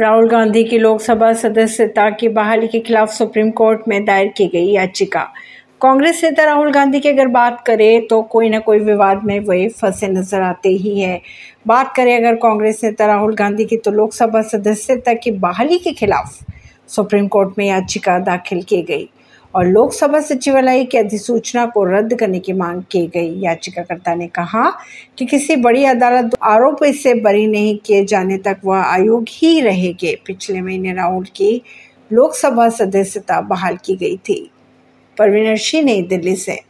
राहुल गांधी की लोकसभा सदस्यता की बहाली के खिलाफ सुप्रीम कोर्ट में दायर की गई याचिका। कांग्रेस नेता राहुल गांधी की अगर बात करें तो कोई ना कोई विवाद में वे फंसे नज़र आते ही हैं। बात करें अगर कांग्रेस नेता राहुल गांधी की तो लोकसभा सदस्यता की बहाली के खिलाफ सुप्रीम कोर्ट में याचिका दाखिल की गई। और लोकसभा सचिवालय की अधिसूचना को रद्द करने की मांग की गई। याचिकाकर्ता ने कहा कि किसी बड़ी अदालत आरोप इससे बरी नहीं किए जाने तक वह आयोग ही रहेंगे। पिछले महीने राहुल की लोकसभा सदस्यता बहाल की गई थी। परवीन नई दिल्ली से